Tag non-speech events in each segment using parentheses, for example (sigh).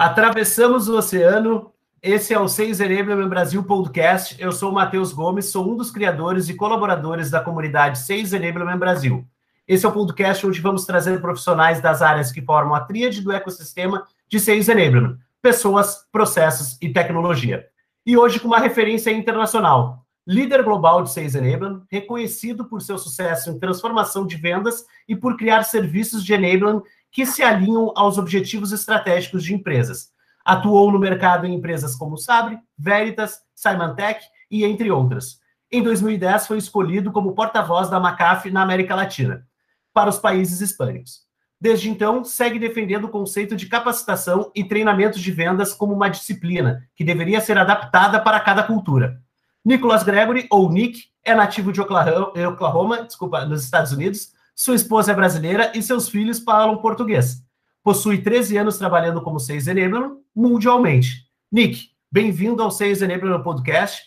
Atravessamos o oceano. Esse é o Seis Enablement Brasil Podcast. Eu sou o Matheus Gomes, sou um dos criadores e colaboradores da comunidade Seis Enablement Brasil. Esse é o podcast onde vamos trazer profissionais das áreas que formam a tríade do ecossistema de Seis Enablement: pessoas, processos e tecnologia. E hoje com uma referência internacional, líder global de Sales Enablement, reconhecido por seu sucesso em transformação de vendas e por criar serviços de enablement que se alinham aos objetivos estratégicos de empresas. Atuou no mercado em empresas como Sabre, Veritas, Symantec e entre outras. Em 2010 foi escolhido como porta-voz da McAfee na América Latina, para os países hispânicos. Desde então, segue defendendo o conceito de capacitação e treinamento de vendas como uma disciplina que deveria ser adaptada para cada cultura. Nicholas Gregory, ou Nick, é nativo de Oklahoma, Oklahoma desculpa, nos Estados Unidos, sua esposa é brasileira e seus filhos falam português. Possui 13 anos trabalhando como Sales Enabler mundialmente. Nick, bem-vindo ao Sales Enabler Podcast.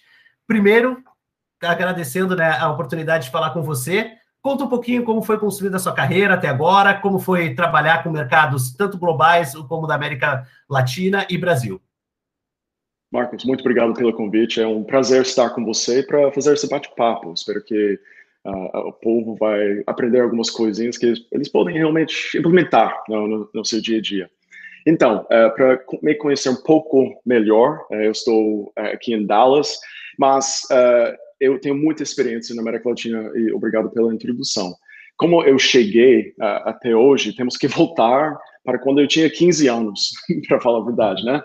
Primeiro, agradecendo né, a oportunidade de falar com você. Conta um pouquinho como foi construída a sua carreira até agora, como foi trabalhar com mercados tanto globais como da América Latina e Brasil. Marcos, muito obrigado pelo convite. É um prazer estar com você para fazer esse bate-papo. Espero que uh, o povo vai aprender algumas coisinhas que eles podem realmente implementar no, no, no seu dia a dia. Então, uh, é, para me conhecer um pouco melhor, uh, eu estou aqui em Dallas, mas eu tenho muita experiência na América Latina e obrigado pela introdução. Como eu cheguei até hoje, temos que (laughs) voltar para quando eu tinha 15 anos, (laughs) para falar a verdade, né?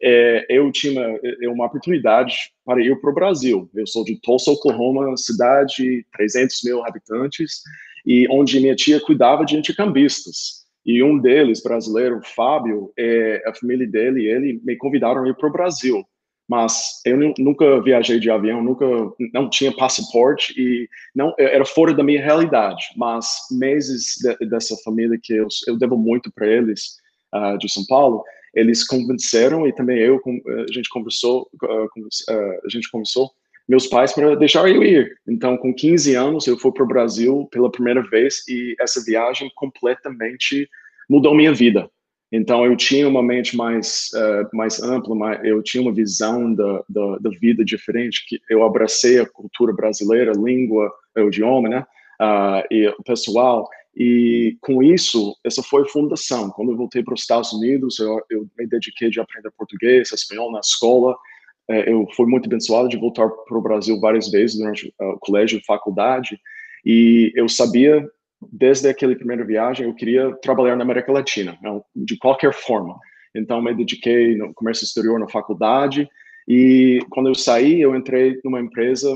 É, eu tinha é, uma oportunidade para ir para o Brasil. Eu sou de Tulsa, Oklahoma, cidade 300 mil habitantes, e onde minha tia cuidava de intercambistas. E um deles, brasileiro, Fábio, é, a família dele ele me convidaram a ir para o Brasil. Mas eu nunca viajei de avião, nunca não tinha passaporte e não era fora da minha realidade. Mas meses de, dessa família que eu, eu devo muito para eles uh, de São Paulo, eles convenceram e também eu eh, a gente conversou eh, eh, a gente conversou meus pais para deixar eu ir. Então, com 15 anos, eu fui para o Brasil pela primeira vez e essa viagem completamente mudou minha vida. Então, eu tinha uma mente mais uh, mais ampla, eu tinha uma visão da, da, da, vida diferente, que eu abracei a cultura brasileira, a língua, o idioma, né? Uh, e o pessoal. E com isso, essa foi a fundação. Quando eu voltei para os Estados Unidos, eu, eu me dediquei de aprender português, espanhol na escola. É, eu fui muito abençoado de voltar para o Brasil várias vezes durante o colégio e faculdade. E eu sabia, desde aquela primeira viagem, eu queria trabalhar na América Latina, de qualquer forma. Então, me dediquei no comércio exterior na faculdade. E quando eu saí, eu entrei numa empresa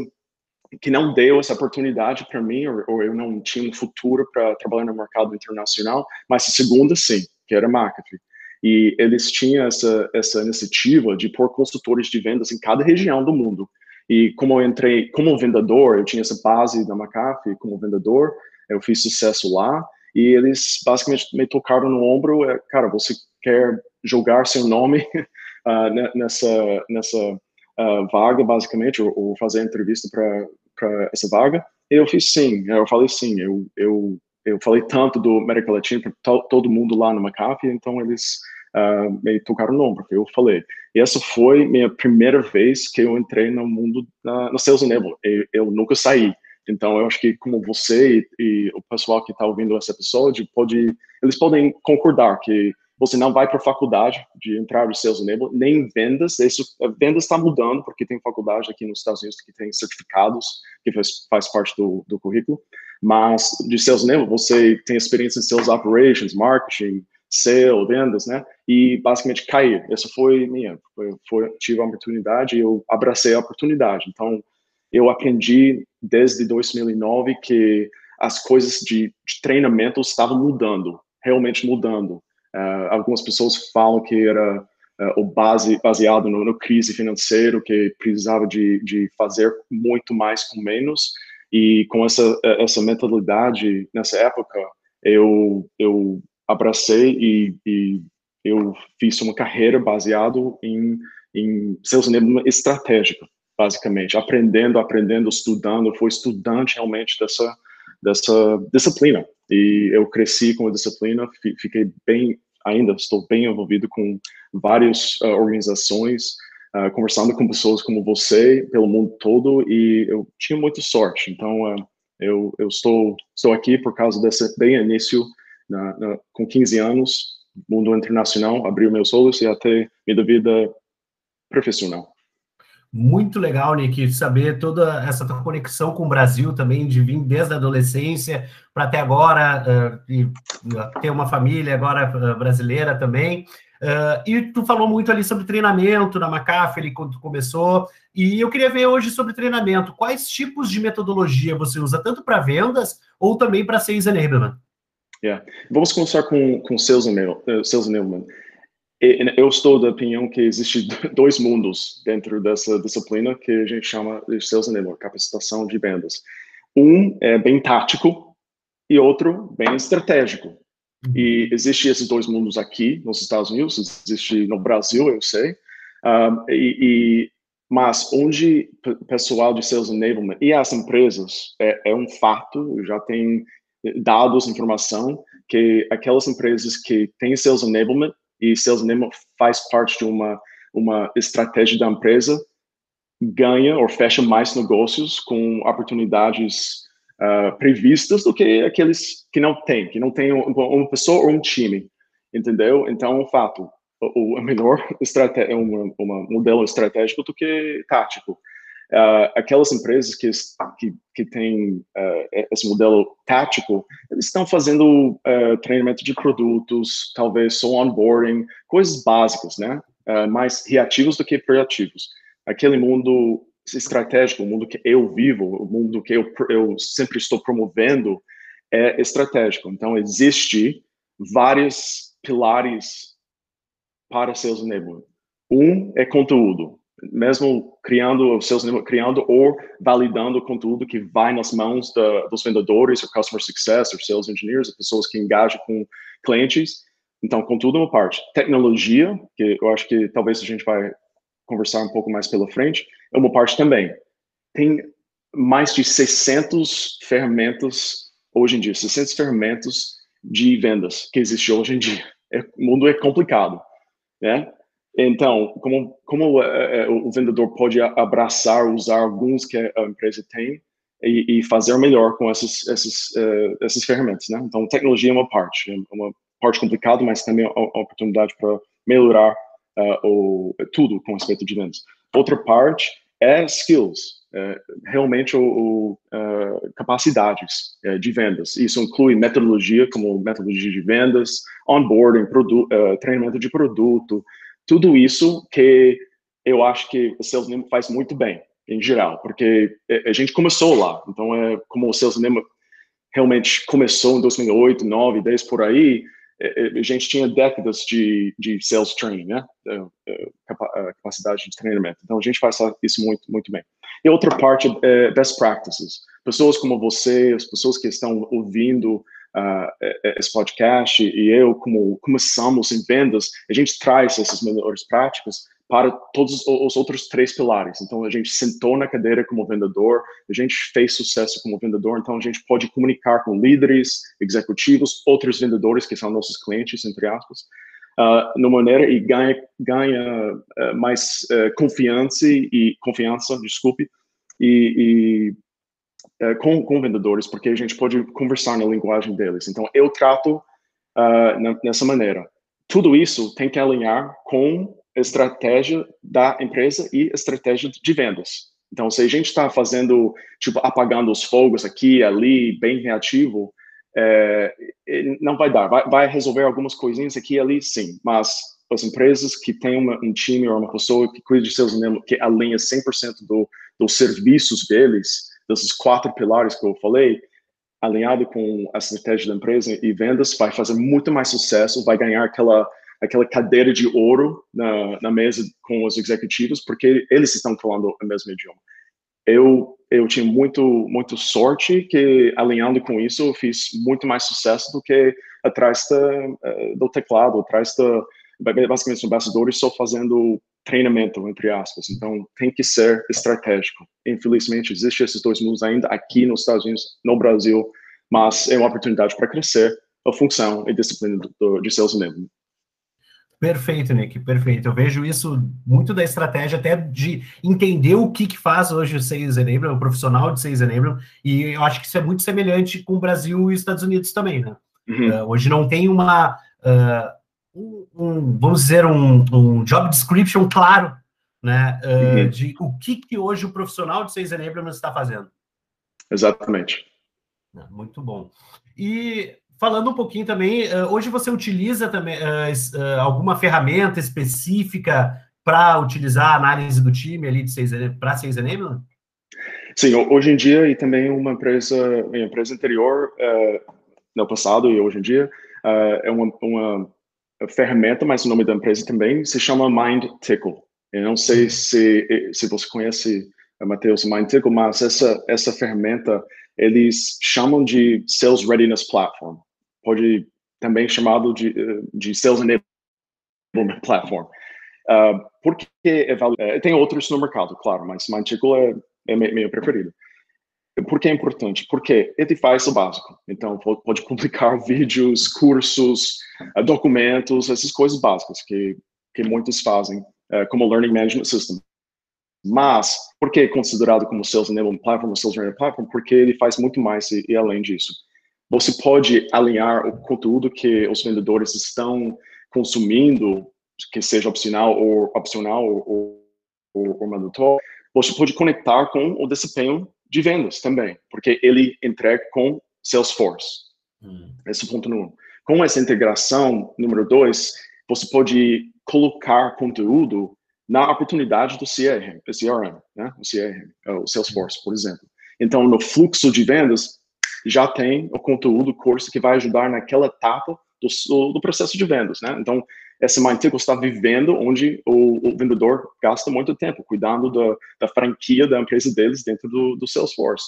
que não deu essa oportunidade para mim, ou, ou, eu não tinha um futuro para trabalhar no mercado internacional, mas a segunda sim, que era McAfee. E eles tinham essa, essa iniciativa de pôr consultores de vendas em cada região do mundo. E como eu entrei como vendedor, eu tinha essa base da McAfee como vendedor, eu fiz sucesso lá, e eles basicamente me tocaram no ombro, é, cara, você quer jogar seu nome (laughs) uh, nessa, nessa uh, vaga, basicamente, ou, ou fazer entrevista para para essa vaga? E eu fiz sim, eu falei sim, eu, eu, eu falei tanto do América Latina para to, todo mundo lá no McAfee, então eles uh, me tocaram no ombro, eu falei. E essa foi minha primeira vez que eu entrei no mundo na, no Sales Enable, eu, eu nunca saí. Então, eu acho que como você e, e o pessoal que está ouvindo esse episódio, pode, eles podem concordar que você não vai para a faculdade de entrar no Sales Enable, nem vendas. Isso, vendas está mudando, porque tem faculdade aqui nos Estados Unidos que tem certificados, que faz, faz parte do, do currículo. Mas de Sales Enable, você tem experiência em Sales Operations, Marketing, Sales, vendas, né? E basicamente cair. Essa foi minha. Foi, foi, tive a oportunidade e eu abracei a oportunidade. Então, eu aprendi desde 2009 que as coisas de, de treinamento estavam mudando, realmente mudando. Uh, algumas pessoas falam que era uh, o base baseado no, no, crise financeiro, que precisava de, de fazer muito mais com menos. E com essa essa mentalidade nessa época, eu eu abracei e, e eu fiz uma carreira baseado em em seus estratégica, basicamente, aprendendo, aprendendo, estudando. Fui estudante realmente dessa dessa disciplina. E eu cresci com a disciplina, fiquei bem ainda estou bem envolvido com várias uh, organizações, uh, conversando com pessoas como você pelo mundo todo e eu tinha muita sorte. Então, uh, eu, eu estou, estou aqui por causa desse bem início, na, na, com 15 anos, mundo internacional, abriu meus olhos e até minha vida profissional. Muito legal, Nick, saber toda essa tua conexão com o Brasil também, de vir desde a adolescência para até agora, uh, e ter uma família agora uh, brasileira também. Uh, e tu falou muito ali sobre treinamento na McAfee quando tu começou, e eu queria ver hoje sobre treinamento. Quais tipos de metodologia você usa, tanto para vendas ou também para Sales Enablement? Yeah. Vamos começar com, com Sales Enablement. Eu estou da opinião que existe (laughs) dois mundos dentro dessa disciplina que a gente chama de Sales Enablement, capacitação de vendas. Um é bem tático e outro bem estratégico. E existe esses dois mundos aqui nos Estados Unidos, existe no Brasil, eu sei. Um, e, e, mas onde o pessoal de Sales Enablement e as empresas, é, é um fato, já tem dados, informação, que aquelas empresas que têm Sales Enablement e Sales Enablement faz parte de uma, uma estratégia da empresa, ganha ou fecha mais negócios com oportunidades uh, previstas do que aqueles que não têm, que não tem uma pessoa ou um time, entendeu? Então, um fato, o, o melhor (laughs) estratégia, um, um modelo estratégico do que tático. Uh, aquelas empresas que, que, que têm uh, esse modelo tático, eles estão fazendo uh, treinamento de produtos, talvez só onboarding, coisas básicas, né? mais reativos do que proativos. Aquele mundo estratégico, o mundo que eu vivo, o mundo que eu, eu sempre estou promovendo, é estratégico. Então, existe vários pilares para seus enablement. Um é conteúdo mesmo criando os seus criando ou validando o conteúdo que vai nas mãos da, dos vendedores, o customer success, os sales engineers, as pessoas que engajam com clientes. Então, conteúdo é uma parte. Tecnologia, que eu acho que talvez a gente vai conversar um pouco mais pela frente, é uma parte também. Tem mais de 600 ferramentas hoje em dia, 600 ferramentas de vendas que existem hoje em dia. É, o mundo é complicado, né? Então, como, como é, o vendedor pode abraçar, usar alguns que a empresa tem e, e fazer melhor com essas, essas, uh, essas ferramentas, né? Então, tecnologia é uma parte, é uma parte complicada, mas também é uma oportunidade para melhorar uh, o, tudo com respeito de vendas. Outra parte é skills, é, realmente o, o uh, capacidades é, de vendas. Isso inclui metodologia, como metodologia de vendas, onboarding, treinamento de produto, tudo isso que eu acho que o Sales Nemo faz muito bem, em geral, porque a gente começou lá. Então, é como o Sales Nemo realmente começou em 2008, 9, 10 por aí, é, é, a gente tinha décadas de, de sales training, né? Capacidade de treinamento. Então, a gente faz isso muito, muito bem. E outra parte é best practices. Pessoas como você, as pessoas que estão ouvindo uh, esse podcast e eu, como começamos em vendas, a gente traz essas melhores práticas para todos os outros três pilares. Então, a gente sentou na cadeira como vendedor, a gente fez sucesso como vendedor, então a gente pode comunicar com líderes, executivos, outros vendedores que são nossos clientes, entre aspas, uh, numa maneira e ganha, ganha uh, mais uh, confiança e confiança, desculpe, e, é, com, com vendedores, porque a gente pode conversar na linguagem deles. Então, eu trato uh, nessa maneira. Tudo isso tem que alinhar com a estratégia da empresa e a estratégia de vendas. Então, se a gente está fazendo, tipo, apagando os fogos aqui, ali, bem reativo, é, não vai dar. Vai, vai, resolver algumas coisinhas aqui e ali, sim. Mas as empresas que têm uma, um time ou uma pessoa que cuida de seus que alinha 100% do, dos serviços deles, desses quatro pilares que eu falei, alinhado com a estratégia da empresa e vendas, vai fazer muito mais sucesso, vai ganhar aquela aquela cadeira de ouro na, na mesa com os executivos, porque eles estão falando o mesmo idioma. Eu eu tinha muito muito sorte que alinhando com isso eu fiz muito mais sucesso do que atrás da, eh, do teclado, atrás da basicamente os bastidores só fazendo treinamento, entre aspas. Então, tem que ser estratégico. Infelizmente, existe esses dois mundos ainda aqui nos Estados Unidos, no Brasil, mas é uma oportunidade para crescer a função e disciplina do, do, de sales enablement. Perfeito, Nick, perfeito. Eu vejo isso muito da estratégia até de entender o que, que faz hoje o Sales Enablement, o profissional de Sales Enablement, e eu acho que isso é muito semelhante com o Brasil e Estados Unidos também, né? Uhum. Uh, hoje não tem uma, uh, um, um, vamos dizer, um, um, job description claro, né, uh, de o que, que hoje o profissional de Sales Enablement está fazendo. Exatamente. Muito bom. E falando um pouquinho também, uh, hoje você utiliza também uh, uh, alguma ferramenta específica para utilizar a análise do time ali para Sales Enablement? Sim, hoje em dia e também uma empresa, minha empresa anterior, no passado e hoje em dia, é uma, uma ferramenta, mas o nome da empresa também se chama Mind Tickle. Eu não sei se, se você conhece, Matheus, Mind Tickle, mas essa, essa ferramenta eles chamam de Sales Readiness Platform pode também chamado de, eh, de Sales Enablement Platform. Uh, porque é, tem outros no mercado, claro, mas MindTickle é, é meu preferido. Por que é importante? Porque ele faz o básico. Então, pode (laughs) publicar vídeos, cursos, uh, documentos, essas coisas básicas que, que muitos fazem, uh, como Learning Management System. Mas, por que é considerado como Sales Enablement Platform Sales Enablement Platform? Porque ele faz muito mais e, e além disso você pode alinhar o conteúdo que os vendedores estão consumindo, que seja opcional ou opcional ou, ou, ou mandatório, você pode conectar com o desempenho de vendas também, porque ele entrega com Salesforce. Hum. Esse é o ponto número um. Com essa integração, número dois, você pode colocar conteúdo na oportunidade do CRM, CRM né? o CRM, o Salesforce, por exemplo. Então, no fluxo de vendas, já tem o conteúdo, o curso que vai ajudar naquela etapa do, do processo de vendas, né? Então, essa Mindtickle está vivendo onde o, o, vendedor gasta muito tempo cuidando da, da, franquia da empresa deles dentro do, do Salesforce.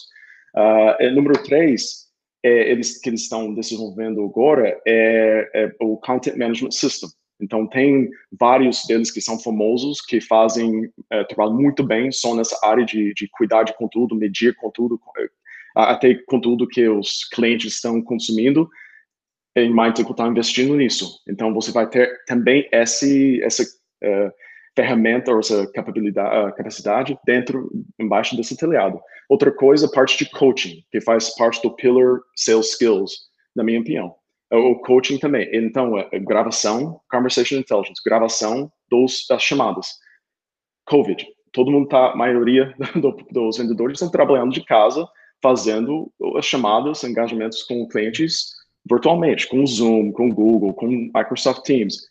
Uh, número três, é, eles que eles estão desenvolvendo agora é, é, o Content Management System. Então, tem vários deles que são famosos, que fazem é, trabalho muito bem só nessa área de, de cuidar de conteúdo, medir conteúdo, até conteúdo que os clientes estão consumindo, em MindTickle está investindo nisso. Então, você vai ter também esse, essa uh, ferramenta ou essa uh, capacidade dentro, embaixo desse telhado. Outra coisa, parte de coaching, que faz parte do Pillar Sales Skills, na minha opinião. O coaching também. Então, é gravação, Conversation Intelligence, gravação dos, das chamadas. COVID. Todo mundo está, a maioria (laughs) do, dos vendedores estão trabalhando de casa, fazendo as chamadas, engajamentos com clientes virtualmente, com o Zoom, com o Google, com Microsoft Teams.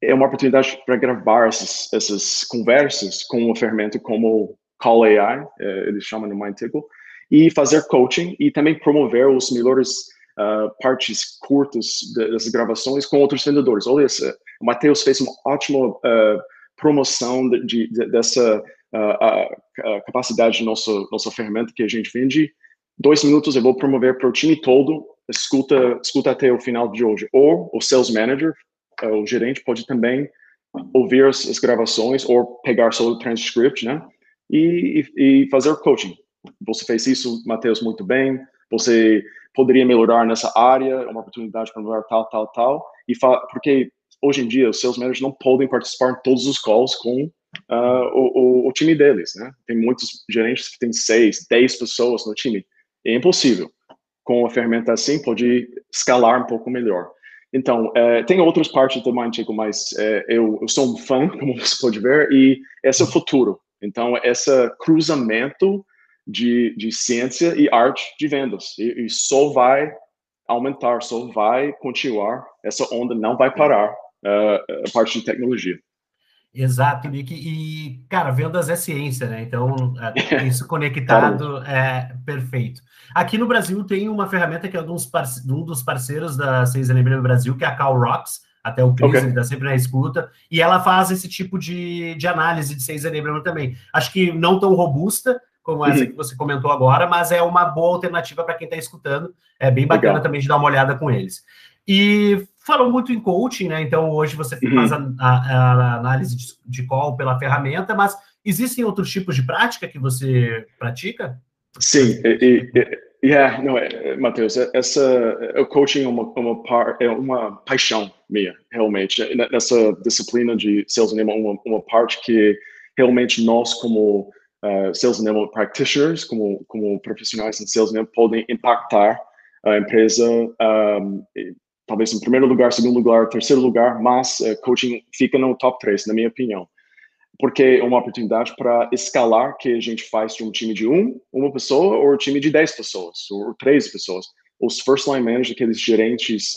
É uma oportunidade para gravar essas, essas conversas com uma ferramenta como Call AI, é, eles chamam no MindTickle, e fazer coaching e também promover os melhores uh, partes curtas dessas gravações com outros vendedores. Olha, o Matheus fez uma ótima uh, promoção de, de, dessa uh, capacidade de nossa, nossa ferramenta que a gente vende dois minutos eu vou promover para o time todo, escuta, escuta até o final de hoje. Ou o sales manager, é, o gerente, pode também ouvir as, as gravações ou pegar só o transcript, né? E, e, e fazer coaching. Você fez isso, Matheus, muito bem. Você poderia melhorar nessa área, é uma oportunidade para melhorar tal, tal, tal. E porque hoje em dia os seus managers não podem participar de todos os calls com uh, o, o, o, time deles, né? Tem muitos gerentes que têm seis, dez pessoas no time é impossível. Com uma ferramenta assim, pode escalar um pouco melhor. Então, é, tem outras partes do MindTickle, mas é, eu, eu, sou um fã, (laughs) como você pode ver, e esse é o futuro. Então, esse cruzamento de, de ciência e arte de vendas. E, e só vai aumentar, só vai continuar. Essa onda não vai parar uh, a parte de tecnologia. Exato, Nick. E, cara, vendas é ciência, né? Então, é, isso conectado é perfeito. Aqui no Brasil tem uma ferramenta que é de, um dos parceiros da Seis no Brasil, que é a Cal Rocks. Até o Cris, okay. ele está sempre na escuta. E ela faz esse tipo de, de análise de Seis Enablement também. Acho que não tão robusta, como essa uhum. que você comentou agora, mas é uma boa alternativa para quem está escutando. É bem bacana Legal. também de dar uma olhada com eles. E falou muito em coaching, né? Então hoje você uhum. faz a, a, a análise de, de call pela ferramenta, mas existem outros tipos de prática que você pratica? Sim, e, e, Yeah, não, é, Matheus, essa, o coaching é uma, uma, par, é uma paixão minha, realmente. Nessa disciplina de Sales Enablement, uma, uma parte que realmente nós, como uh, Sales Enablement Practitioners, como, como profissionais em Sales Enablement, podem impactar a empresa, um, talvez em primeiro lugar, segundo lugar, terceiro lugar, mas uh, coaching fica no top 3, na minha opinião porque é uma oportunidade para escalar que a gente faz de um time de um, uma pessoa, ou um time de dez pessoas, ou três pessoas. Os first line managers, aqueles gerentes,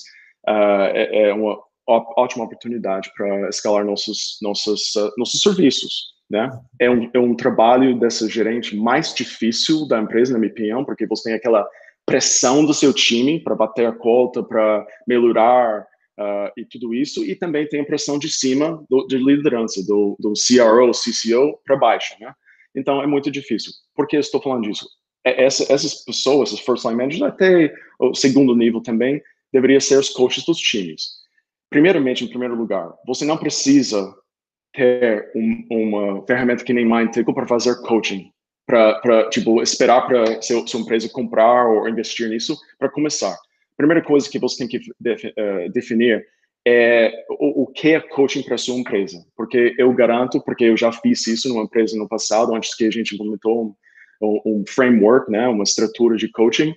uh, é, é, uma ótima oportunidade para escalar nossos, nossos, uh, nossos serviços. Né? É, um, é um trabalho dessa gerente mais difícil da empresa, na minha opinião, porque você tem aquela pressão do seu time para bater a conta, para melhorar uh, e tudo isso, e também tem a pressão de cima do, de liderança, do, do CRO, CCO para baixo, né? Então é muito difícil. Por que eu estou falando disso? É, essa, essas pessoas, esses first line managers, até o segundo nível também, deveriam ser os coaches dos times. Primeiramente, em primeiro lugar, você não precisa ter um, uma ferramenta que nem Mindtickle para fazer coaching, para tipo esperar para sua empresa comprar ou investir nisso para começar primeira coisa que você tem que uh, definir é o, o, que é coaching para sua empresa. Porque eu garanto, porque eu já fiz isso numa empresa no passado, antes que a gente implementou um, um framework, né, uma estrutura de coaching,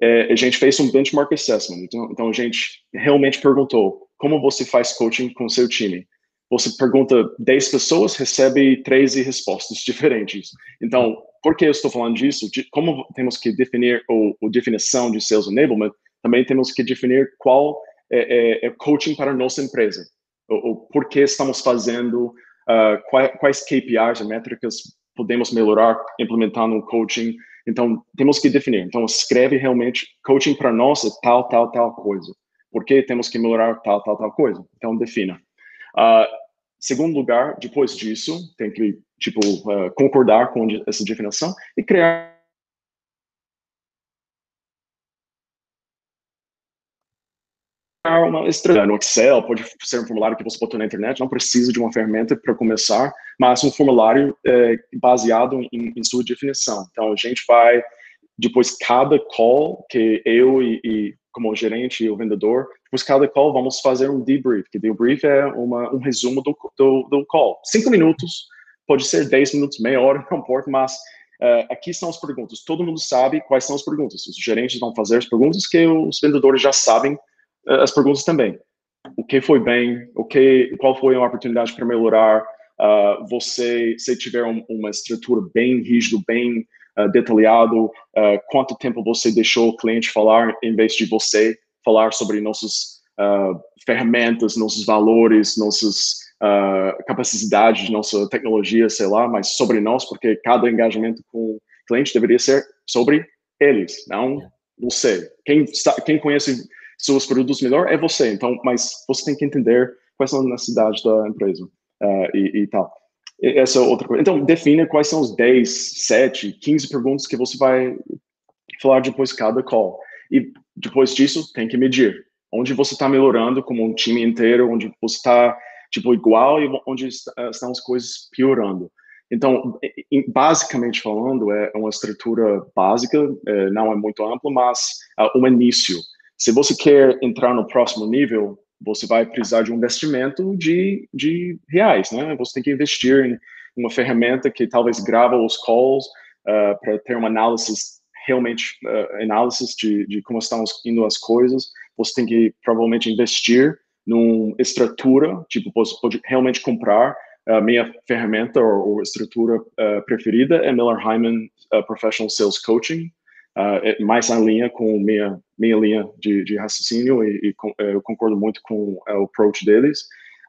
é, a gente fez um benchmark assessment. Então, então, a gente realmente perguntou como você faz coaching com seu time. Você pergunta 10 pessoas, recebe 13 respostas (laughs) diferentes. Então, por que eu estou falando disso? De como temos que definir o, a definição de sales enablement? também temos que definir qual é, é, é coaching para a nossa empresa, o, o por que estamos fazendo, uh, quais, quais KPIs, métricas podemos melhorar implementando um coaching. Então, temos que definir. Então, escreve realmente coaching para nós é tal, tal, tal coisa. Por que temos que melhorar tal, tal, tal coisa? Então, defina. Uh, segundo lugar, depois disso, tem que, tipo, uh, concordar com essa definição e criar uma estrutura no Excel, pode ser um formulário que você botou na internet, não precisa de uma ferramenta para começar, mas um formulário é, baseado em, em, sua definição. Então, a gente vai, depois cada call que eu e, e como gerente e o vendedor, depois cada call vamos fazer um debrief, que debrief é uma, um resumo do, do, do call. Cinco minutos, pode ser dez minutos, meia hora, (laughs) não importa, mas uh, aqui são as perguntas. Todo mundo sabe quais são as perguntas. Os gerentes vão fazer as perguntas que os vendedores já sabem eh, as perguntas também. O que foi bem? O que, qual foi a oportunidade para melhorar? Uh, você, se tiver um, uma estrutura bem rígida, bem uh, detalhado, uh, quanto tempo você deixou o cliente falar em vez de você falar sobre nossas ferramentas, nossos valores, nossas capacidades, nossa tecnologia, sei lá, mas sobre nós, porque cada engajamento com o cliente deveria ser sobre eles, não você. Quem, quem conhece seus produtos melhor é você. Então, mas você tem que entender quais são as necessidades da empresa e, e, tal. Essa é outra coisa. Então, defina quais são os 10, 7, 15 perguntas que você vai falar depois de cada call. E depois disso, tem que medir. Onde você está melhorando como um time inteiro, onde você está, tipo, igual e onde estão as coisas piorando. Então, basicamente falando, é uma estrutura básica, é, não é muito ampla, mas uh, um início. Se você quer entrar no próximo nível, você vai precisar de um investimento de, de reais, né? Você tem que investir em uma ferramenta que talvez grava os calls uh, para ter uma análise realmente uh, análise de, de como estão indo as coisas. Você tem que provavelmente investir numa estrutura, tipo, você pode realmente comprar a minha ferramenta ou, ou estrutura uh, preferida é Miller Hyman Professional Sales Coaching uh, mais em linha com minha minha linha de, de raciocínio e, e com, eu concordo muito com o approach deles.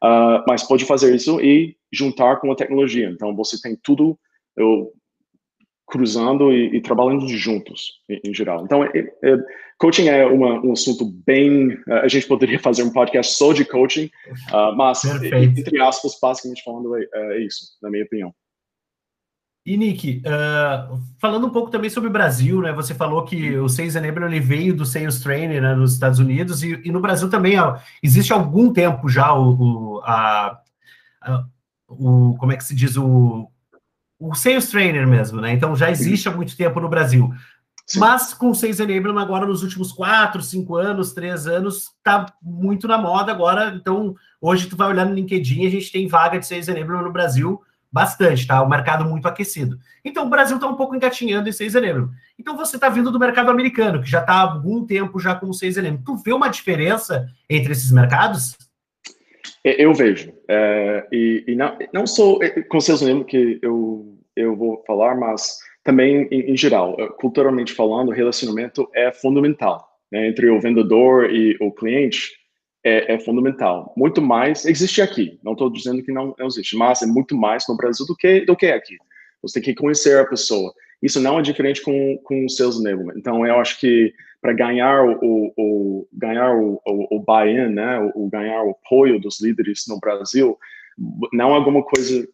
Uh, mas pode fazer isso e juntar com a tecnologia. Então você tem tudo eu, cruzando e, e trabalhando juntos em, em geral. Então é, é, coaching é uma, um assunto bem uh, a gente poderia fazer um podcast só de coaching, uh, mas Perfeito. entre aspas basicamente falando é, é isso, na minha opinião. E Nick, uh, falando um pouco também sobre o Brasil, né? Você falou que o Sales Enabler ele veio do Sales Trainer né, nos Estados Unidos e, e no Brasil também ó, existe algum tempo já o, o, a, a, o, como é que se diz o, o Sales Trainer mesmo, né? Então já existe há muito tempo no Brasil. Sim. Mas com o Sales Enablement agora nos últimos quatro, cinco anos, três anos, tá muito na moda agora. Então, hoje tu vai olhar no LinkedIn, a gente tem vaga de Sales Enablement no Brasil bastante, tá? O mercado muito aquecido. Então, o Brasil está um pouco engatinhando em Sales Enablement. Então, você está vindo do mercado americano, que já está há algum tempo já com o Sales Enablement. Tu vê uma diferença entre esses mercados? Eu vejo. É, e, e não, não sou é, com Sales Enablement que eu, eu vou falar, mas também em, em geral, eh, culturalmente falando, o relacionamento é fundamental né, entre o vendedor e o cliente. É, é, fundamental. Muito mais existe aqui. Não estou dizendo que não, existe, mas é muito mais no Brasil do que do que aqui. Você tem que conhecer a pessoa. Isso não é diferente com com o sales. Então eu acho que para ganhar o, o, ganhar o, o, o buy-in, né, o, ganhar o apoio dos líderes no Brasil, não é alguma coisa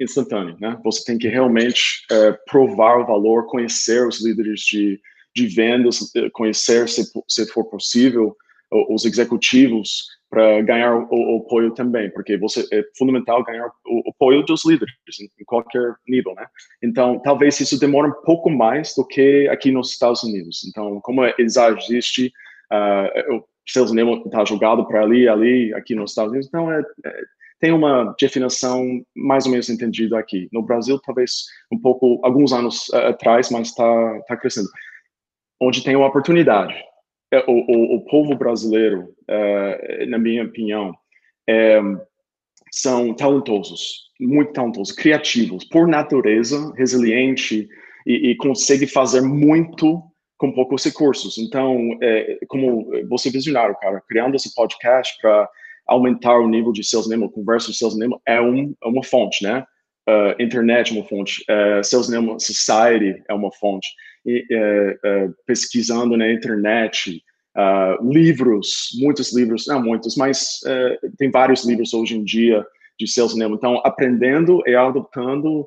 instantâneo, né? Você tem que realmente é, provar o valor, conhecer os líderes de, de vendas, é, conhecer, se, se for possível, os executivos para ganhar o, o, apoio também, porque você é fundamental ganhar o, o apoio dos líderes em, em, qualquer nível, né? Então, talvez isso demore um pouco mais do que aqui nos Estados Unidos. Então, como já existe, uh, o Sales Enablement está jogado para ali, ali, aqui nos Estados Unidos, então é, é tem uma definição mais ou menos entendida aqui. No Brasil, talvez um pouco, alguns anos uh, atrás, mas está tá crescendo. Onde tem uma oportunidade. É, o, o, o povo brasileiro, uh, na minha opinião, é, são talentosos, muito talentosos, criativos, por natureza, resiliente e, e consegue fazer muito com poucos recursos. Então, é, como você visionário, cara, criando esse podcast para aumentar o nível de sales enablement, conversa de sales enablement é, um, é uma fonte, né? Uh, internet é uma fonte, uh, Sales Society é uma fonte, e, uh, pesquisando na internet, livros, muitos livros, não muitos, mas tem vários livros hoje em dia de Sales Enablement. Então, aprendendo e adotando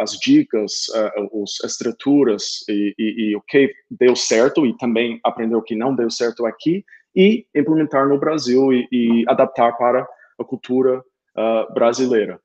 as dicas, as estruturas e, e, e o que deu certo e também aprender o que não deu certo aqui e implementar no Brasil e, e adaptar para a cultura brasileira,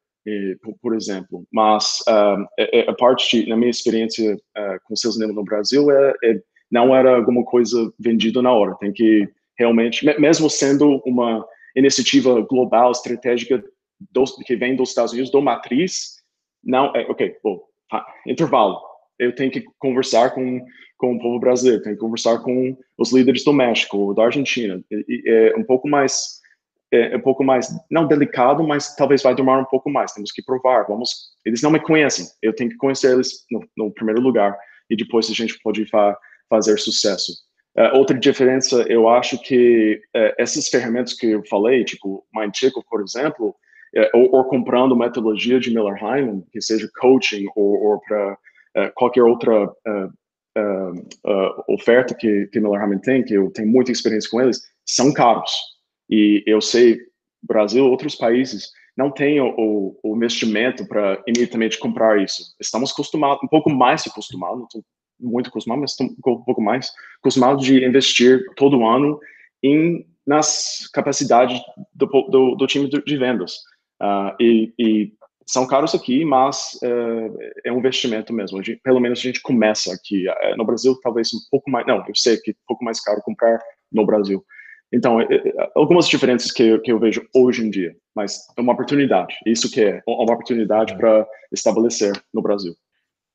por, exemplo. Mas uh, a, parte, na minha experiência uh, com seus negócios no Brasil, é, é, não era alguma coisa vendida na hora. Tem que realmente, mesmo sendo uma iniciativa global, estratégica, dos, que vem dos Estados Unidos, do matriz, não, é, ok, bom, tá, intervalo. Eu tenho que conversar com com o povo brasileiro, tem que conversar com os líderes do México, da Argentina. E, é um pouco mais, é, é um pouco mais, não delicado, mas talvez vai demorar um pouco mais. Temos que provar. Vamos, eles não me conhecem. Eu tenho que conhecer eles no, no primeiro lugar e depois a gente pode fa fazer sucesso. Uh, outra diferença, eu acho que uh, essas ferramentas que eu falei, tipo MindChickle, por exemplo, ou, ou, comprando metodologia de Miller Hyman, que seja coaching ou, ou para qualquer outra oferta que, que Miller Hyman tem, que eu tenho muita experiência com eles, são caros. E eu sei, Brasil, outros países, não têm o, o investimento para imediatamente comprar isso. Estamos acostumados, um pouco mais acostumados, não estou muito acostumado, mas estou um pouco mais acostumados de investir todo ano em nas capacidades do, do, do time de vendas. Uh, e, e são caros aqui, mas é, é um investimento mesmo. Gente, pelo menos a gente começa aqui. É, no Brasil, talvez um pouco mais. Não, eu sei que é um pouco mais caro comprar no Brasil. Então, é, é, algumas diferenças que, que eu vejo hoje em dia, mas é uma oportunidade. Isso que é uma oportunidade para estabelecer no Brasil.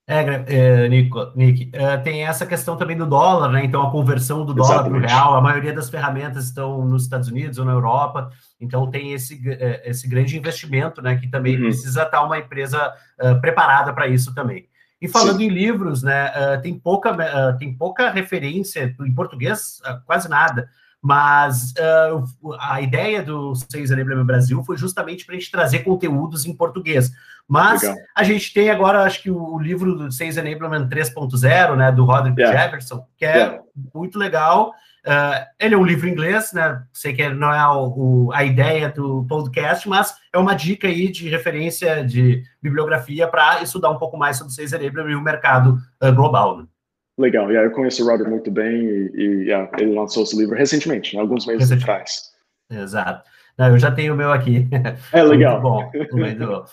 É, é Nico, Nick, tem essa questão também do dólar, né? Então, a conversão do dólar para o real, a maioria das ferramentas estão nos Estados Unidos ou na Europa, então tem esse, esse grande investimento, né? Que também uhum. precisa estar uma empresa uh, preparada para isso também. E falando Sim. em livros, né? Uh, tem, pouca, uh, tem pouca referência em português, quase nada mas uh, a ideia do Seis Enablement Brasil foi justamente para a gente trazer conteúdos em português. Mas Legal. a gente tem agora, acho que o, livro do Seis Enablement 3.0, né, do Roderick yeah. Jefferson, que é yeah. muito legal. Uh, ele é um livro em inglês, né? Sei que não é o, o, a ideia do podcast, mas é uma dica aí de referência de bibliografia para estudar um pouco mais sobre o Seis Enablement e o mercado uh, global. Né? Legal, yeah, eu conheço o Robert muito bem e, e yeah, ele lançou esse livro recentemente, alguns meses atrás. Exato. Não, eu já tenho o meu aqui. (laughs) É legal. muito bom, muito bom.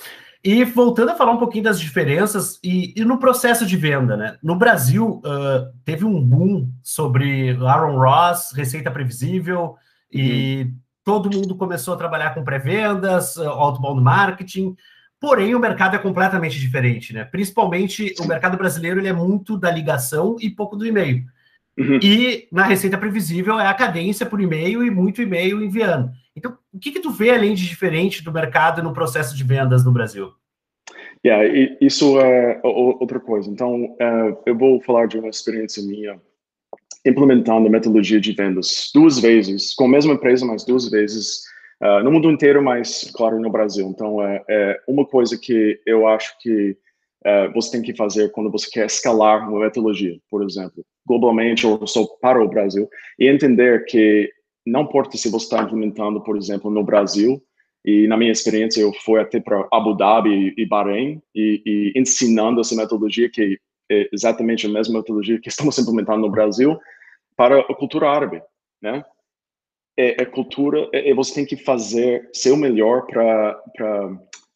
E voltando a falar um pouquinho das diferenças e, e no processo de venda, né? No Brasil, uh, teve um boom sobre Aaron Ross, receita previsível, e uhum. todo mundo começou a trabalhar com pré-vendas, uh, outbound marketing. Porém, o mercado é completamente diferente, né? Principalmente o mercado brasileiro ele é muito da ligação e pouco do e-mail. Uhum. E na receita previsível é a cadência por e-mail e muito e-mail enviando. Então, o que, que tu vê além de diferente do mercado no processo de vendas no Brasil? Yeah, isso é outra coisa. Então, uh, eu vou falar de uma experiência minha implementando a metodologia de vendas duas vezes, com a mesma empresa, mas duas vezes, uh, no mundo inteiro, mas, claro, no Brasil. Então, é, é uma coisa que eu acho que uh, você tem que fazer quando você quer escalar uma metodologia, por exemplo, globalmente ou só para o Brasil, e entender que não importa se você está implementando, por exemplo, no Brasil, e na minha experiência eu fui até para Abu Dhabi e Bahrein e, e, ensinando essa metodologia que é exatamente a mesma metodologia que estamos implementando no Brasil para a cultura árabe, né? É, é cultura, é, é você tem que fazer seu melhor para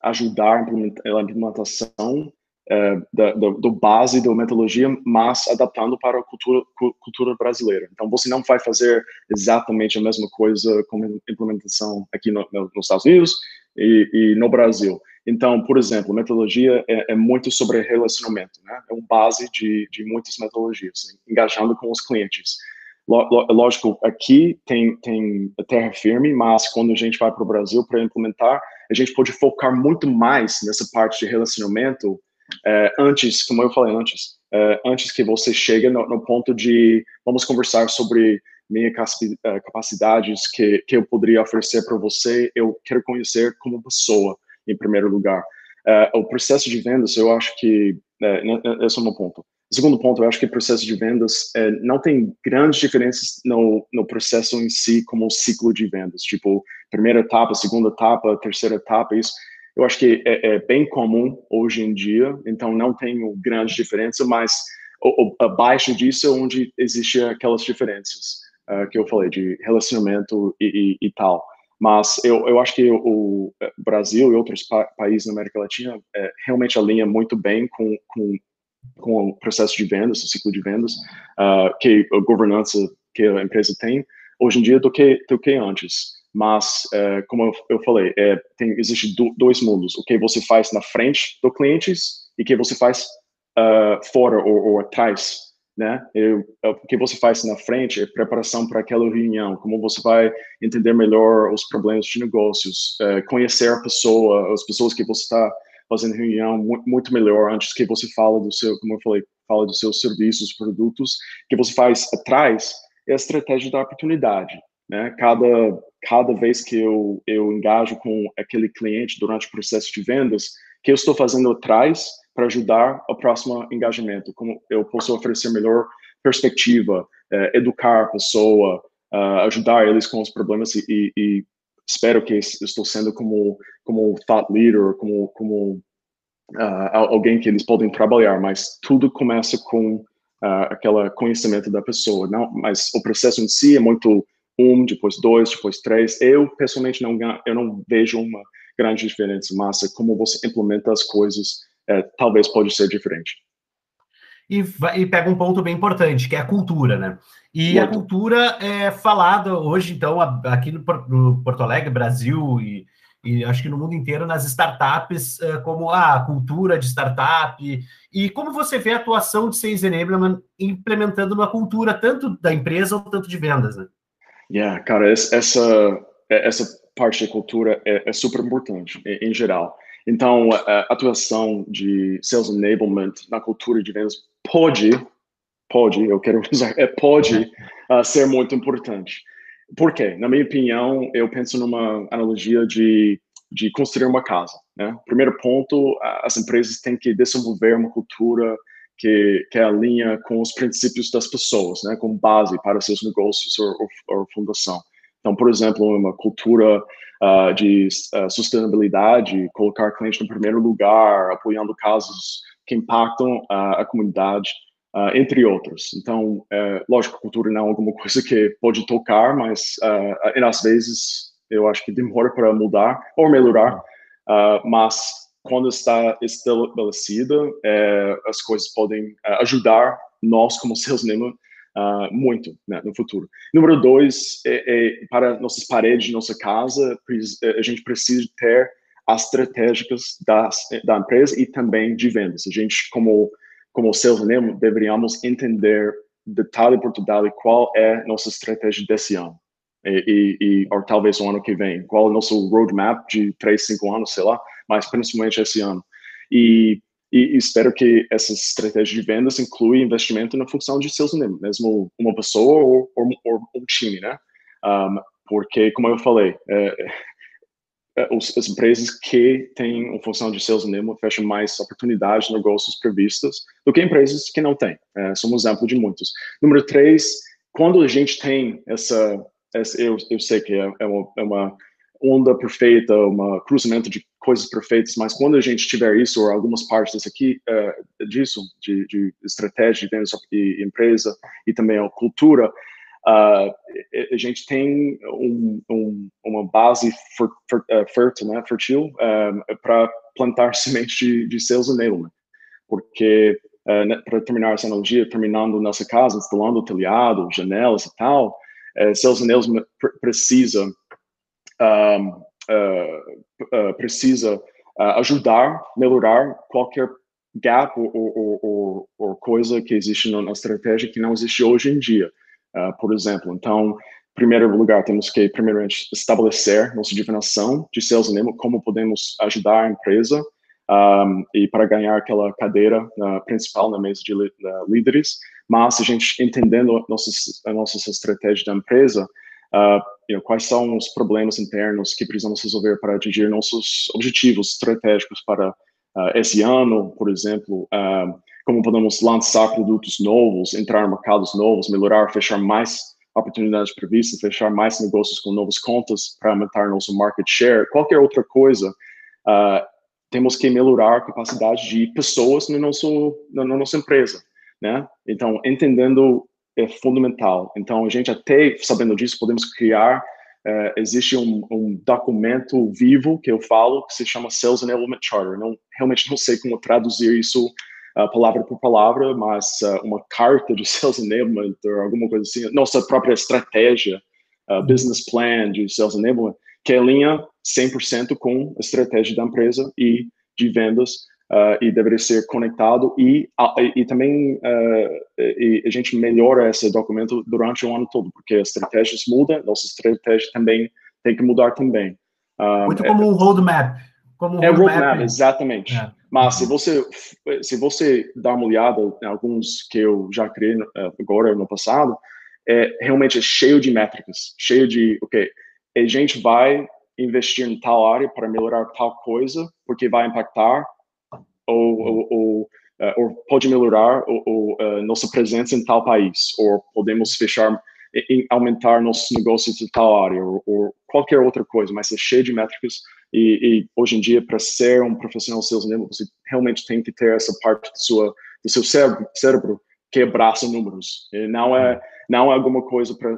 ajudar a implementação é, da, do, do, base da metodologia, mas adaptando para a cultura, cultura brasileira. Então, você não vai fazer exatamente a mesma coisa como implementação aqui no, no, nos Estados Unidos e, e, no Brasil. Então, por exemplo, metodologia é, é muito sobre relacionamento, né? É um base de, de muitas metodologias, engajando com os clientes. Lógico, aqui tem, tem terra firme, mas quando a gente vai para o Brasil para implementar, a gente pode focar muito mais nessa parte de relacionamento é, antes, como eu falei antes, é, antes que você chegue no, no, ponto de vamos conversar sobre minhas é, capacidades que, que eu poderia oferecer para você, eu quero conhecer como pessoa, em primeiro lugar. É, o processo de vendas, eu acho que, é, esse é o meu ponto. Segundo ponto, eu acho que o processo de vendas é, não tem grandes diferenças no, no processo em si, como o ciclo de vendas. Tipo, primeira etapa, segunda etapa, terceira etapa, isso eu acho que é, é, bem comum hoje em dia, então não tenho grande diferença, mas o, o, abaixo disso é onde existem aquelas diferenças uh, que eu falei, de relacionamento e, e, e tal. Mas eu, eu acho que o, Brasil e outros pa países na América Latina é, realmente alinha muito bem com, com, com, o processo de vendas, o ciclo de vendas, uh, que a governança que a empresa tem hoje em dia do que, do que antes. Mas, é, como eu falei, é, tem, existe do, dois mundos. O que você faz na frente do clientes e o que você faz uh, fora ou, ou, atrás, né? Eu, o que você faz na frente é preparação para aquela reunião, como você vai entender melhor os problemas de negócios, é, conhecer a pessoa, as pessoas que você está fazendo reunião muito, melhor antes que você fala do seu, como eu falei, fala dos seus serviços, produtos, que você faz atrás é a estratégia da oportunidade. Né? Cada, cada vez que eu, eu engajo com aquele cliente durante o processo de vendas, que eu estou fazendo atrás para ajudar o próximo engajamento, como eu posso oferecer melhor perspectiva, eh, educar a pessoa, uh, ajudar eles com os problemas e, e, espero que estou sendo como como thought leader, como como uh, alguém que eles podem trabalhar, mas tudo começa com uh, aquele conhecimento da pessoa, não? Mas o processo em si é muito um, depois dois, depois três. Eu, pessoalmente, não, eu não vejo uma grande diferença, mas é como você implementa as coisas, é, talvez pode ser diferente. E, e, pega um ponto bem importante, que é a cultura, né? E Muito. a cultura é falada hoje, então, aqui no, no Porto Alegre, Brasil e, e, acho que no mundo inteiro, nas startups, é, como a cultura de startup, e como você vê a atuação de Sales Enablement implementando uma cultura tanto da empresa quanto de vendas, né? Yeah, cara, essa, essa parte da cultura é, é super importante, em, geral. Então, a atuação de sales enablement na cultura de vendas pode, pode, eu quero (laughs) usar, é, pode uh, ser muito importante. Por quê? Na minha opinião, eu penso numa analogia de, de construir uma casa. Né? Primeiro ponto, as empresas têm que desenvolver uma cultura que, que alinha com os princípios das pessoas, né, como base para seus negócios ou, ou, ou fundação. Então, por exemplo, uma cultura uh, de uh, sustentabilidade, colocar cliente no primeiro lugar, apoiando casos que impactam uh, a comunidade, entre outros. Então, é, lógico, cultura não é alguma (laughs) coisa que pode tocar, mas às vezes eu acho que demora para mudar ou melhorar, mas quando está estabelecida, é, as coisas podem é, ajudar nós como seus enablement uh, muito né, no futuro. Número dois, é, é, para nossas paredes de nossa casa, a gente precisa ter estratégicas das, da empresa e também de vendas. A gente, como, como sales enablement, deveríamos entender detalhe por detalhe qual é nossa estratégia desse ano. E, e, ou talvez o ano que vem, qual é o nosso roadmap de três, cinco anos, sei lá, mas principalmente esse ano. E e espero que essa estratégia de vendas inclui investimento na função de seus membros, mesmo uma pessoa ou, ou, ou um time, né? Um, porque, como eu falei, é, as empresas que têm uma função de seus membros fecham mais oportunidades, negócios previstos do que empresas que não têm. É, somos um exemplo de muitos. Número três, quando a gente tem essa, essa eu, eu sei que é, é uma, é uma onda perfeita, um cruzamento de coisas perfeitas, mas quando a gente tiver isso, ou algumas partes desse aqui, uh, disso, de, de, estratégia de e empresa, e também a cultura, uh, a gente tem um, um, uma base eh, fértil, né, fertil, para plantar (laughs) semente de, de sales enablement. Porque, uh, para terminar essa analogia, terminando nossa casa, instalando o telhado, janelas e tal, sales enablement precisa um, uh, uh, precisa ajudar, melhorar qualquer gap ou, ou, ou, ou, coisa que existe na estratégia que não existe hoje em dia, por exemplo. Então, em primeiro lugar, temos que, primeiramente, estabelecer nossa definição de sales enablement, como podemos ajudar a empresa um, e para ganhar aquela cadeira principal na mesa de líderes, mas a gente entendendo nossas, a nossa estratégia da empresa, uh, you know, quais são os problemas internos que precisamos resolver para atingir nossos objetivos estratégicos para uh, esse ano, por exemplo, uh, como podemos lançar produtos novos, entrar em mercados novos, melhorar, fechar mais oportunidades previstas, fechar mais negócios com novas contas para aumentar nosso market share, qualquer outra coisa, uh, temos que melhorar a capacidade de pessoas no nosso, na, na nossa empresa, né? Então, entendendo é fundamental. Então, a gente até sabendo disso, podemos criar, uh, existe um, um, documento vivo que eu falo, que se chama Sales Enablement Charter. Não, realmente não sei como traduzir isso palavra por palavra, mas uh, uma carta de (laughs) Sales Enablement ou alguma coisa assim, nossa própria estratégia, business plan de Sales Enablement, que alinha 100% com a estratégia da empresa e de vendas uh, e deveria ser conectado e, e, e também uh, e a gente melhora esse documento durante o ano todo, porque as estratégias mudam, nossa estratégia também tem que mudar também. Um, Muito como é, um roadmap. Como é roadmap, roadmap exatamente. É. Mas se você se você dá uma olhada em alguns que eu já criei agora no passado, é realmente é cheio de métricas, cheio de, ok, a gente vai investir em tal área para melhorar tal coisa, porque vai impactar ou, ou, ou, uh, ou pode melhorar ou, uh, nossa presença em tal país, ou podemos fechar, aumentar nossos negócios em tal área, ou, ou, qualquer outra coisa, mas é cheio de métricas e, e hoje em dia, para ser um profissional de sales você realmente tem que ter essa parte do, sua, do seu cérebro, cérebro que abraça números. E não é, não é alguma coisa para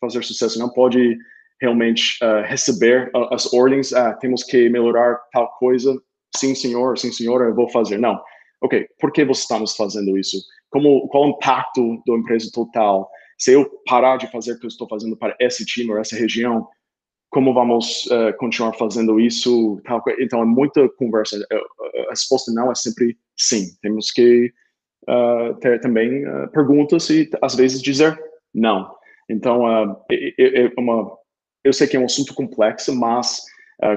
fazer sucesso, não pode realmente uh, receber as ordens, ah, temos que melhorar tal coisa, sim senhor, sim senhora, eu vou fazer. Não. Ok, por que você estamos fazendo isso? Como, qual o impacto da empresa total? Se eu parar de fazer o que eu estou fazendo para esse time ou essa região, como vamos uh, continuar fazendo isso? Então, é muita conversa. Eh, a resposta não é sempre sim. Temos que uh, ter também uh, perguntas e, às vezes, dizer não. Então, é, é uma, eu sei que é um assunto complexo, mas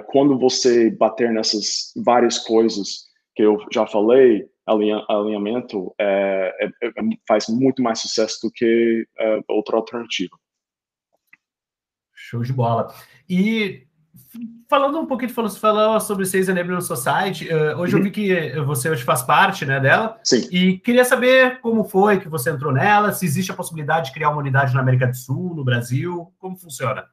quando você bater nessas várias coisas que eu já falei, alinha, alinhamento é, é, faz muito mais sucesso do que outra alternativa. Show de bola. E falando um pouquinho, falou, falou sobre Seis Enabling Society, uh, hoje uhum. eu vi que você hoje faz parte né, dela. Sim. E queria saber como foi que você entrou nela, se existe a possibilidade de criar uma unidade na América do Sul, no Brasil, como funciona?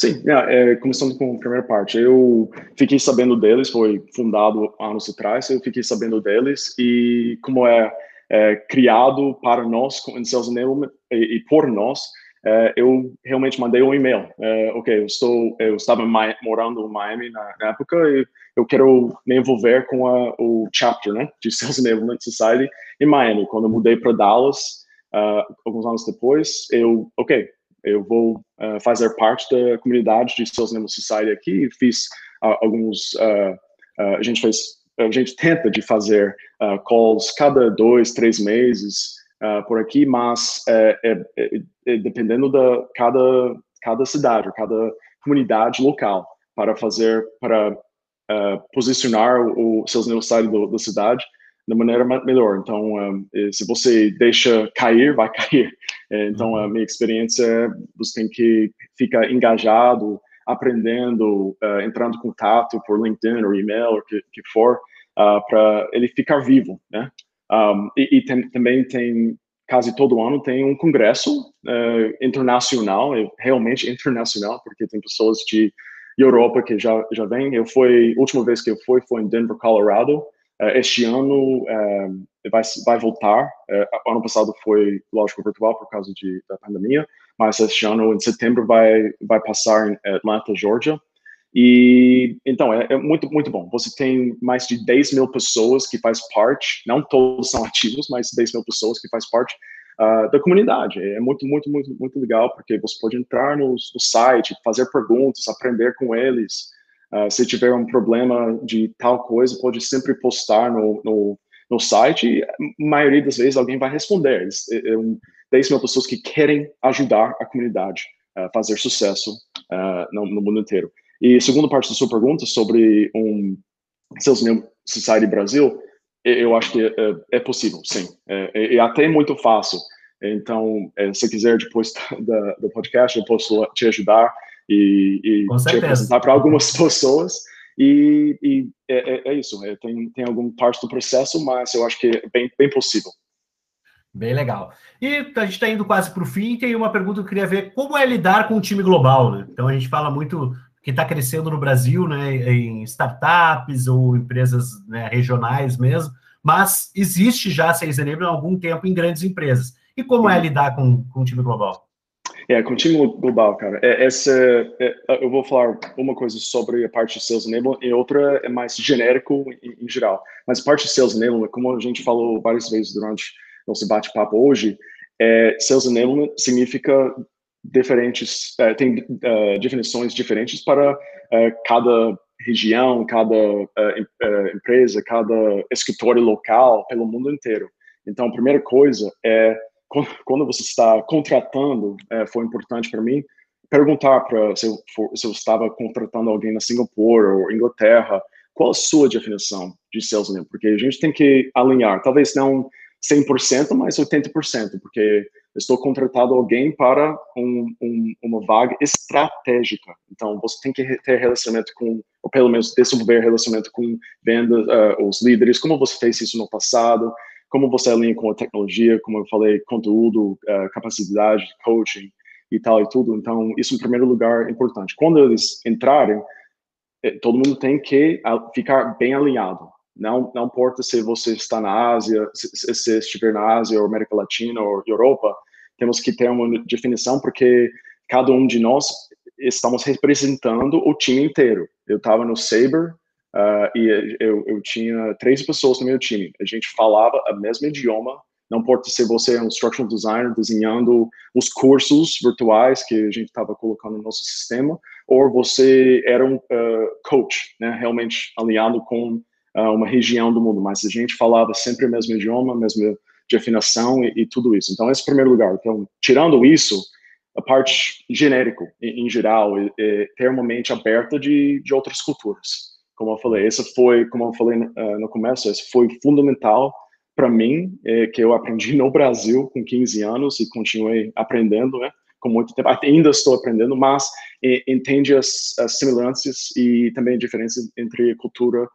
Sim, é, começando com a primeira parte, eu fiquei sabendo deles, foi fundado anos atrás, eu fiquei sabendo deles e como é, é criado para nós, em Sales Enablement, e, e, por nós, é, eu realmente mandei um e-mail. É, ok, eu estou, eu estava morando em Miami na, na, época e eu quero me envolver com a, o chapter, né, de (laughs) Sales Enablement Society em Miami. Quando eu mudei para Dallas, uh, alguns anos depois, eu, ok, eu vou fazer parte da comunidade de Sales Enablement Society aqui. Fiz uh, alguns, a gente fez, a gente tenta de fazer calls cada dois, três meses uh, por aqui, mas é, é, é, dependendo da cada cada cidade, cada comunidade local para fazer para uh, posicionar o, seus negócios da cidade da maneira melhor. Então, um, se você deixa cair, vai (laughs) cair. Então, a minha experiência é você tem que ficar engajado, aprendendo, uh, entrando em contato por LinkedIn ou e-mail, o que, que for, uh, para ele ficar vivo, né? Um, e, e tem, também tem, quase todo ano, tem um congresso uh, internacional, realmente internacional, porque tem pessoas de Europa que já, já vêm. Eu fui, a última vez que eu fui foi em Denver, Colorado. Uh, este ano uh, vai, vai voltar. ano passado foi, lógico, virtual por causa de, da pandemia, mas este ano, em setembro, vai, vai passar em Atlanta, Georgia. E então é, é, muito muito bom. Você tem mais de 10 mil pessoas que faz parte, não todos são ativos, mas 10 mil pessoas que faz parte uh, da comunidade. É muito muito muito muito legal porque você pode entrar no, no site, fazer perguntas, aprender com eles. Uh, se tiver um problema de tal coisa, pode sempre postar no, no, no site. A maioria das vezes alguém vai responder. É, é um, 10 mil pessoas que querem ajudar a comunidade a fazer sucesso uh, no, no mundo inteiro. E segunda parte da sua pergunta sobre um Sales Society Brasil, eu acho que é, é possível, sim. É, é, até muito fácil. Então, é, se quiser, depois (laughs) da, do podcast, eu posso te ajudar e, e te apresentar para algumas (laughs) pessoas. E, e é, é, é, isso, é, tem, tem algum parte do processo, mas eu acho que é bem, bem possível. Bem legal. E a gente está indo quase para o fim, tem uma pergunta que eu queria ver, como é lidar com um time global, né? Então, a gente fala muito que está crescendo no Brasil, né, em startups ou empresas né, regionais mesmo, mas existe já Seis Enable há algum tempo em grandes empresas. E como é lidar com, com o time global? É, com o time global, cara. É, essa, é, eu vou falar uma coisa sobre a parte de Sales Enable e outra é mais genérico em, em geral. Mas a parte de Sales Enable, como a gente falou várias vezes durante nosso bate-papo hoje, é, Sales Enablement significa diferentes, uh, tem uh, definições diferentes para uh, cada região, cada empresa, cada escritório local pelo mundo inteiro. Então, a primeira coisa é quando você está contratando, foi importante para mim perguntar para se, se, eu estava contratando alguém na Singapura ou Inglaterra, qual a sua definição de sales Porque a gente tem que alinhar, talvez não 100%, mas 80%, porque estou contratado alguém para um, um, uma vaga estratégica. Então, você tem que ter relacionamento com, ou pelo menos desenvolver relacionamento com vendas, uh, os líderes, como você fez isso no passado, como você alinha com a tecnologia, como eu falei, conteúdo, uh, capacidade, coaching e tal e tudo. Então, isso em primeiro lugar é importante. Quando eles entrarem, eh, todo mundo tem que ficar bem alinhado. Não, não importa se você está na Ásia, se, se estiver na Ásia, ou América Latina, ou Europa, temos que ter uma definição, porque cada um de nós estamos representando o time inteiro. Eu estava no Saber uh, e eu, eu tinha três pessoas no meu time. A gente falava o mesmo idioma, não importa se você é um instructional designer desenhando os cursos virtuais que a gente estava colocando no nosso sistema, ou você era um uh, coach, né, realmente alinhado com uh, uma região do mundo, mas a gente falava sempre o mesmo idioma, a mesma definição e, e tudo isso. Então, esse é o primeiro lugar. Então, tirando isso, a parte genérico, em, em geral, é, é ter uma mente aberta de, de outras culturas. Como eu falei, esse foi, como eu falei uh, no começo, esse foi fundamental para mim, é, que eu aprendi no Brasil com 15 anos e continuei aprendendo, né? Com muito tempo, ainda estou aprendendo, mas entende as, as semelhanças e também diferenças entre cultura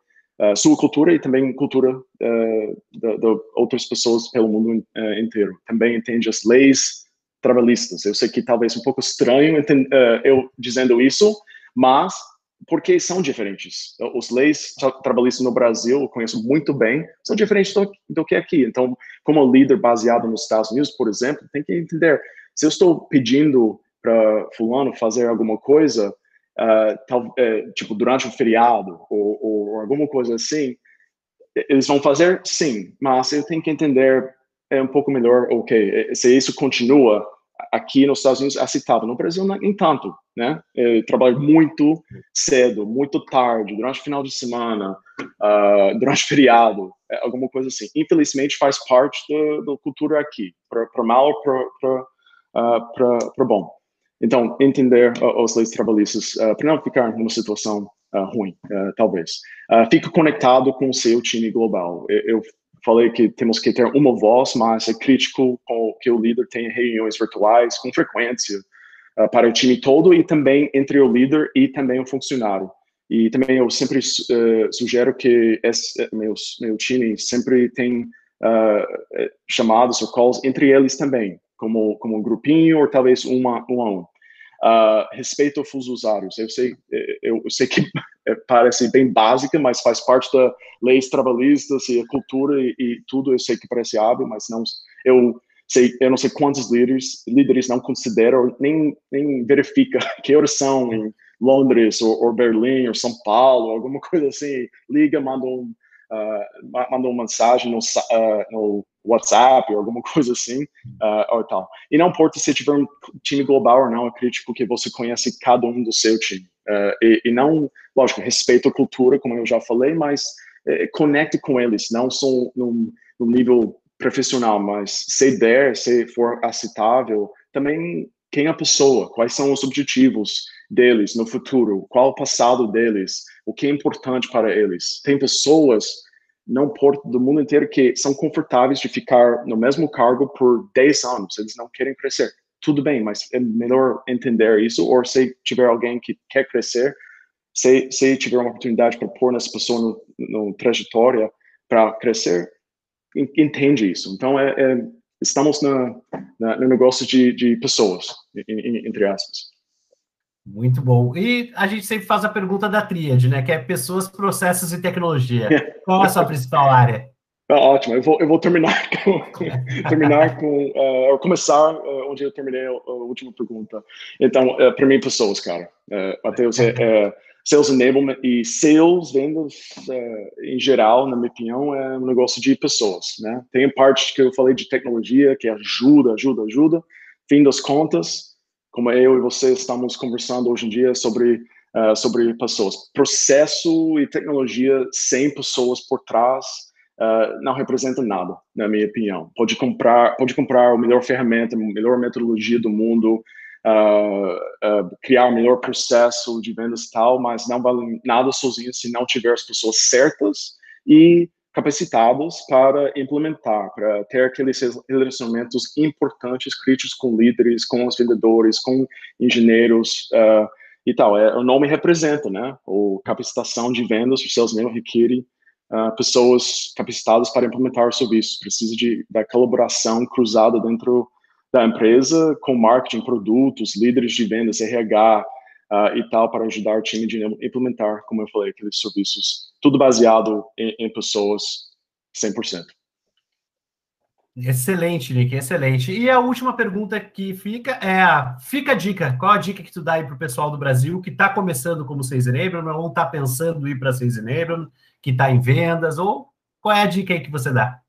sua cultura e também cultura uh, de, outras pessoas pelo mundo uh, inteiro. Também entende as leis trabalhistas. Eu sei que talvez um pouco estranho eu dizendo isso, mas porque são diferentes. Os leis trabalhistas no Brasil, eu conheço muito bem, são diferentes do, do, que aqui. Então, como líder baseado nos Estados Unidos, por exemplo, tem que entender Se eu estou pedindo para fulano fazer alguma coisa, uh, tal, é, tipo durante um feriado ou, ou, alguma coisa assim, eles vão fazer sim, mas eu tenho que entender é um pouco melhor, ok, se isso continua aqui nos Estados Unidos é aceitável, no Brasil nem tanto, né? Eu trabalho muito cedo, muito tarde, durante o final de semana, uh, durante o feriado, é alguma coisa assim. Infelizmente faz parte da cultura aqui, para mal ou para uh, bom. Então, entender uh, as leis trabalhistas uh, para não ficar numa situação uh, ruim, talvez. fique conectado com o seu time global. Eu, falei que temos que ter uma voz, mas é crítico que o líder tenha reuniões virtuais com frequência para o time todo e também entre o líder e também o funcionário. E também eu sempre sugiro que esse, meus, meu time sempre tem chamadas ou calls entre eles também, como, como um grupinho ou talvez uma, um a um. Uh, respeito a fusos horários. Eu sei, eh, eu, eu sei que (laughs) é, parece bem básica, mas faz parte da leis trabalhistas e a cultura e, e, tudo. Eu sei que parece óbvio, mas não. Eu sei, eu não sei quantos líderes líderes não consideram nem nem verifica (laughs) que horas são em Londres ou, ou Berlim ou São Paulo, alguma coisa assim. Liga, manda um uh, manda uma mensagem no, uh, no WhatsApp ou (laughs) alguma coisa assim, uh, ou tal. E não importa se tiver um time global ou não, acredito que você conhece cada um do seu time. Uh, e, e, não, lógico, respeito a cultura, como eu já falei, mas uh, conecte com eles, não só num, num, nível profissional, mas se der, se for aceitável, também quem é a pessoa, quais são os objetivos deles no futuro, qual o passado deles, o que é importante para eles. Tem pessoas não por do mundo inteiro que são confortáveis de ficar no mesmo cargo por 10 anos, eles não querem crescer. Tudo bem, mas é melhor entender isso, ou se tiver alguém que quer crescer, se, se tiver uma oportunidade para pôr nessa pessoa no, no trajetória para crescer, entende isso. Então, é, é estamos no negócio de, de pessoas, entre aspas. Muito bom. E a gente sempre faz a pergunta da tríade, né? Que é pessoas, processos e tecnologia. Qual é a sua principal área? (laughs) Ah, ótimo. Eu vou, eu vou terminar (laughs) com, terminar com uh, começar uh, onde eu terminei a, a última pergunta. Então, uh, para mim, pessoas, cara. Uh, Matheus, é, sales enablement e sales, vendas em geral, na minha opinião, é um negócio de pessoas, né? Tem parte que eu falei de tecnologia que ajuda, ajuda, ajuda. Fim das contas, como eu e você estamos conversando hoje em dia sobre uh, sobre pessoas. Processo e tecnologia sem pessoas por trás uh, não representa nada, na minha opinião. Pode comprar, pode comprar a melhor ferramenta, a melhor metodologia do mundo, uh, criar o melhor processo de vendas e tal, mas não vale nada sozinho se não tiver as pessoas certas e capacitados para implementar, para ter aqueles relacionamentos importantes, críticos com líderes, com os vendedores, com engenheiros uh, e tal. É, o nome representa, né? O capacitação de vendas, o sales mesmo requer uh, pessoas capacitadas para implementar os serviços. Precisa de da colaboração cruzada dentro da empresa com marketing, produtos, líderes de vendas, RH, uh, e tal, para ajudar o time de implementar, como eu falei, aqueles serviços, tudo baseado em, em pessoas 100%. Excelente, Nick, excelente. E a última pergunta que fica é a, fica a dica, qual a dica que tu dá aí para o pessoal do Brasil que está começando como Sales Enablement ou está pensando em ir para Sales Enablement, que está em vendas, ou qual é a dica aí que você dá?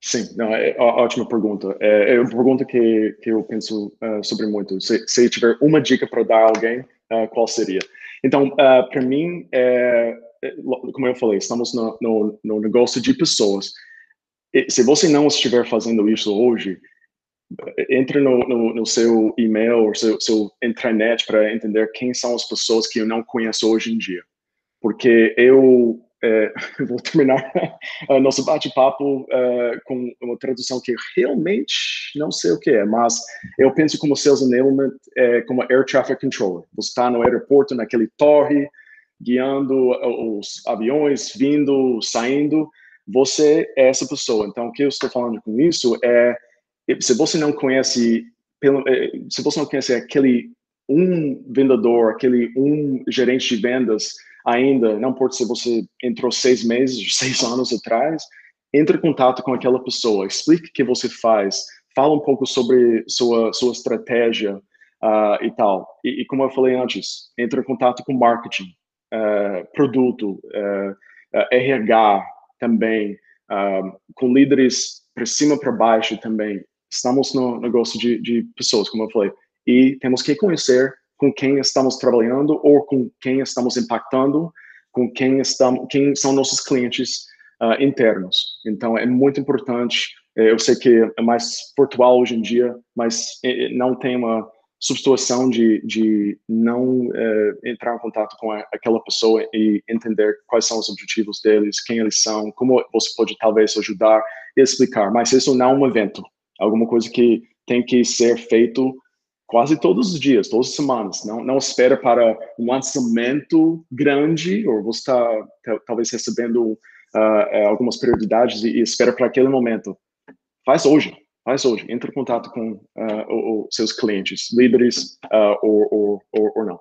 Sim, não, é, ótima pergunta. É, é uma pergunta que, que eu penso uh, sobre muito. Se, se tiver uma dica para dar a alguém, uh, qual seria? Então, uh, para mim, é, é como eu falei, estamos no, no, no, negócio de pessoas. E, se você não estiver fazendo isso hoje, entre no, no, no seu e-mail ou seu, seu intranet para entender quem são as pessoas que eu não conheço hoje em dia. Porque eu é, (laughs) vou terminar (laughs) uh, nosso bate-papo uh, com uma tradução que realmente não sei o que é, mas eu penso como Sales Enablement é, como Air Traffic Controller. Você está no aeroporto, naquele torre, guiando os aviões, vindo, saindo, você é essa pessoa. Então, o que eu estou falando com isso é, se você não conhece, é, se você não conhece aquele um vendedor, aquele um gerente de vendas, ainda, não importa se você entrou seis meses, (laughs) seis anos atrás, entre em contato com aquela pessoa, explique o que você faz, fala um pouco sobre sua, sua estratégia uh, e tal. E, e, como eu falei antes, entre em contato com marketing, uh, produto, uh, RH também, com líderes para cima para baixo também. Estamos no negócio de, de pessoas, como eu falei, e temos que conhecer com quem estamos trabalhando ou com quem estamos impactando, com quem estamos, quem são nossos clientes uh, internos. Então é muito importante. Eh, eu sei que é mais virtual hoje em dia, mas eh, eh, não tem uma substituição de, de não entrar em contato com a, aquela pessoa e entender quais são os objetivos deles, quem eles são, como você pode talvez ajudar e explicar. Mas isso não é um evento, alguma coisa que tem que ser feito quase todos os dias, todas as semanas. Não, não espera para um lançamento grande, ou você está talvez recebendo uh, algumas prioridades e, e, espera para aquele momento. Faz hoje, faz hoje. Entre em contato com uh, os seus clientes, líderes uh, ou, ou, ou, não.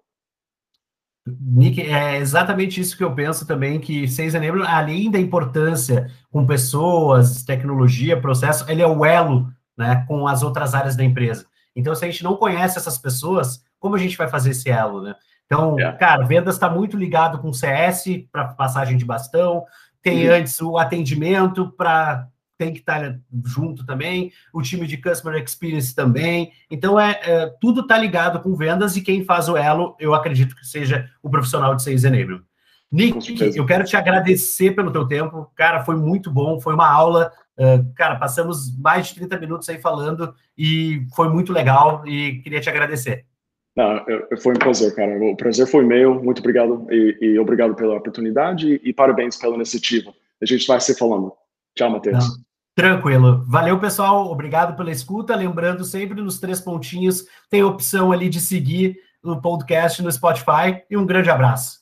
Nick, é exatamente isso que eu penso também, que 6 Enable, além da importância com pessoas, tecnologia, processo, ele é o elo né, com as outras áreas da empresa. Então, se a gente não conhece essas pessoas, como a gente vai fazer esse elo, né? Então, é. cara, vendas está muito ligado com CS para passagem de bastão, tem uhum. antes o atendimento para tem que estar tá junto também, o time de customer experience também. Então é, é tudo está ligado com vendas e quem faz o elo, eu acredito que seja o profissional de Sales Enablement. Nick, eu quero te agradecer pelo teu tempo, cara, foi muito bom, foi uma aula, uh, cara, passamos mais de 30 minutos aí falando e foi muito legal e queria te agradecer. Não, foi um prazer, cara. O prazer foi meu. Muito obrigado e, e obrigado pela oportunidade e, e, parabéns pela iniciativa. A gente vai se falando. Tchau, Matheus. Não, tranquilo. Valeu, pessoal. Obrigado pela escuta. Lembrando sempre nos três pontinhos tem a opção ali de seguir o podcast no Spotify e um grande abraço.